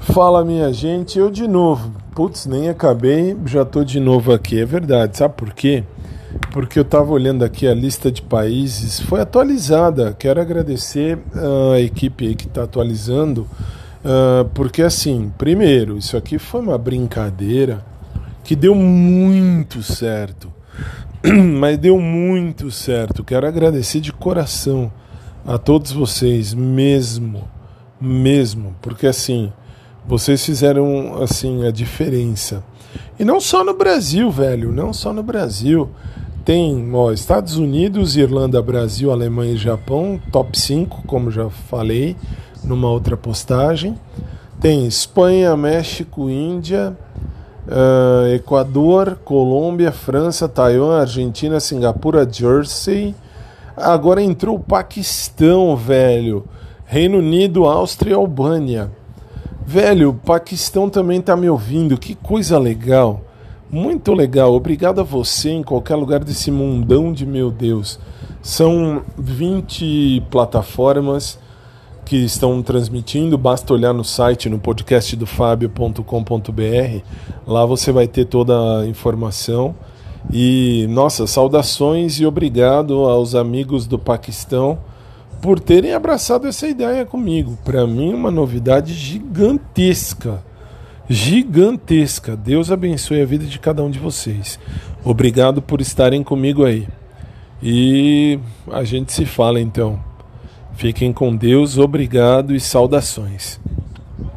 Fala minha gente, eu de novo. Putz, nem acabei, já tô de novo aqui. É verdade, sabe por quê? Porque eu tava olhando aqui a lista de países, foi atualizada. Quero agradecer a equipe que está atualizando, uh, porque assim, primeiro, isso aqui foi uma brincadeira que deu muito certo. Mas deu muito certo. Quero agradecer de coração a todos vocês, mesmo, mesmo, porque assim vocês fizeram assim a diferença. E não só no Brasil, velho, não só no Brasil. Tem ó, Estados Unidos, Irlanda, Brasil, Alemanha e Japão, top 5, como já falei numa outra postagem. Tem Espanha, México, Índia, uh, Equador, Colômbia, França, Taiwan, Argentina, Singapura, Jersey. Agora entrou o Paquistão, velho. Reino Unido, Áustria e Albânia. Velho, Paquistão também tá me ouvindo, que coisa legal. Muito legal, obrigado a você em qualquer lugar desse mundão de meu Deus. São 20 plataformas que estão transmitindo, basta olhar no site, no podcast do Fábio.com.br. Lá você vai ter toda a informação. E, nossa, saudações e obrigado aos amigos do Paquistão por terem abraçado essa ideia comigo. Para mim, uma novidade gigantesca. Gigantesca. Deus abençoe a vida de cada um de vocês. Obrigado por estarem comigo aí. E a gente se fala então. Fiquem com Deus, obrigado e saudações.